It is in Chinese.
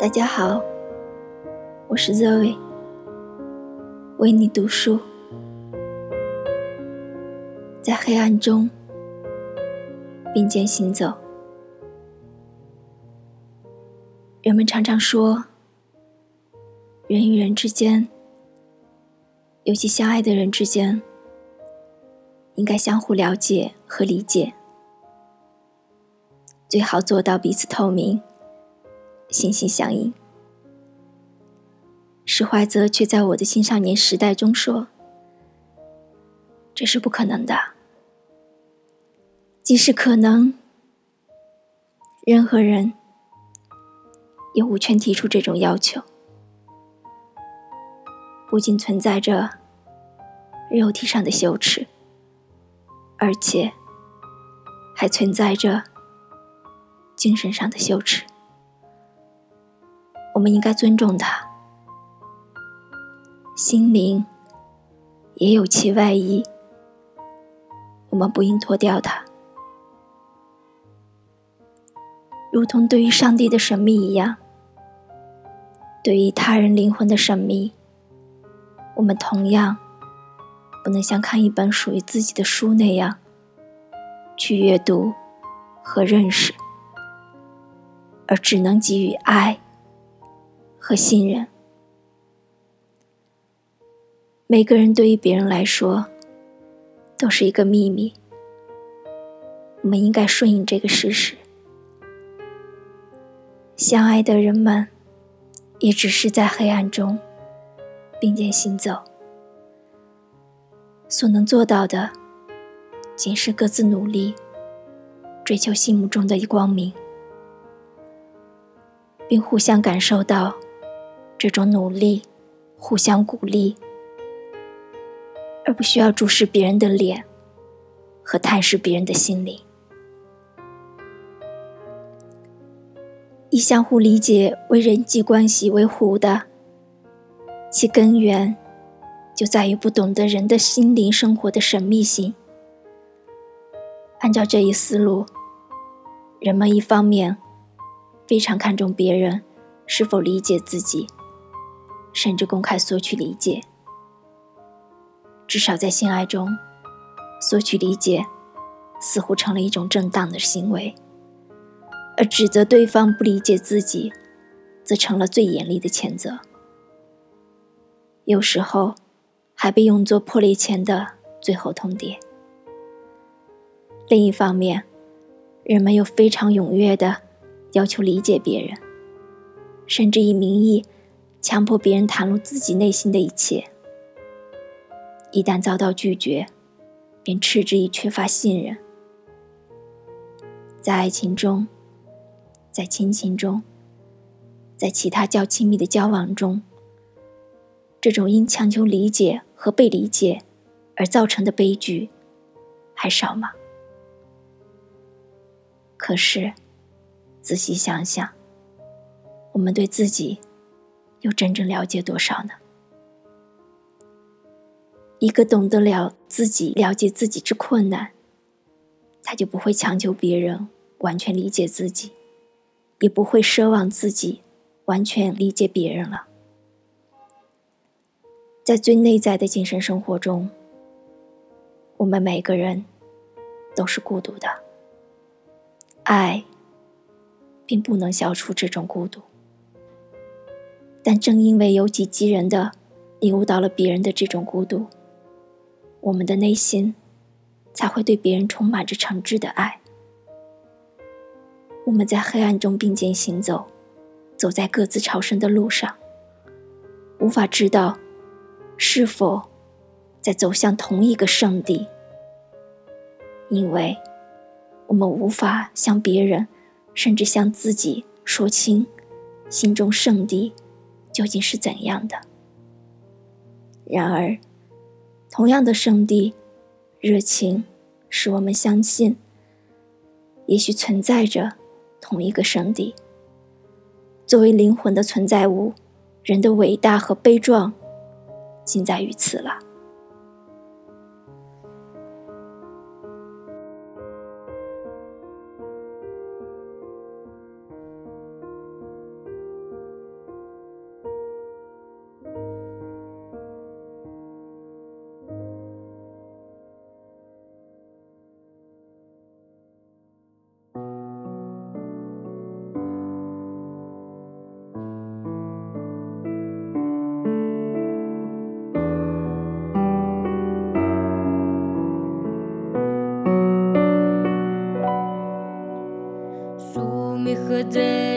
大家好，我是 Zoe，为你读书，在黑暗中并肩行走。人们常常说，人与人之间，尤其相爱的人之间，应该相互了解和理解，最好做到彼此透明。心心相印。史怀泽却在我的青少年时代中说：“这是不可能的。即使可能，任何人也无权提出这种要求。不仅存在着肉体上的羞耻，而且还存在着精神上的羞耻。”我们应该尊重他，心灵也有其外衣，我们不应脱掉它。如同对于上帝的神秘一样，对于他人灵魂的神秘，我们同样不能像看一本属于自己的书那样去阅读和认识，而只能给予爱。和信任，每个人对于别人来说都是一个秘密。我们应该顺应这个事实。相爱的人们也只是在黑暗中并肩行走，所能做到的，仅是各自努力，追求心目中的光明，并互相感受到。这种努力，互相鼓励，而不需要注视别人的脸和探视别人的心灵。以相互理解为人际关系为弧的，其根源就在于不懂得人的心灵生活的神秘性。按照这一思路，人们一方面非常看重别人是否理解自己。甚至公开索取理解，至少在性爱中，索取理解似乎成了一种正当的行为，而指责对方不理解自己，则成了最严厉的谴责。有时候，还被用作破裂前的最后通牒。另一方面，人们又非常踊跃的要求理解别人，甚至以名义。强迫别人袒露自己内心的一切，一旦遭到拒绝，便嗤之以缺乏信任。在爱情中，在亲情中，在其他较亲密的交往中，这种因强求理解和被理解而造成的悲剧，还少吗？可是，仔细想想，我们对自己。又真正了解多少呢？一个懂得了自己、了解自己之困难，他就不会强求别人完全理解自己，也不会奢望自己完全理解别人了。在最内在的精神生活中，我们每个人都是孤独的。爱并不能消除这种孤独。但正因为有己及人的领悟到了别人的这种孤独，我们的内心才会对别人充满着诚挚的爱。我们在黑暗中并肩行走，走在各自朝圣的路上，无法知道是否在走向同一个圣地，因为我们无法向别人，甚至向自己说清心中圣地。究竟是怎样的？然而，同样的圣地，热情使我们相信，也许存在着同一个圣地。作为灵魂的存在物，人的伟大和悲壮，尽在于此了。和在这个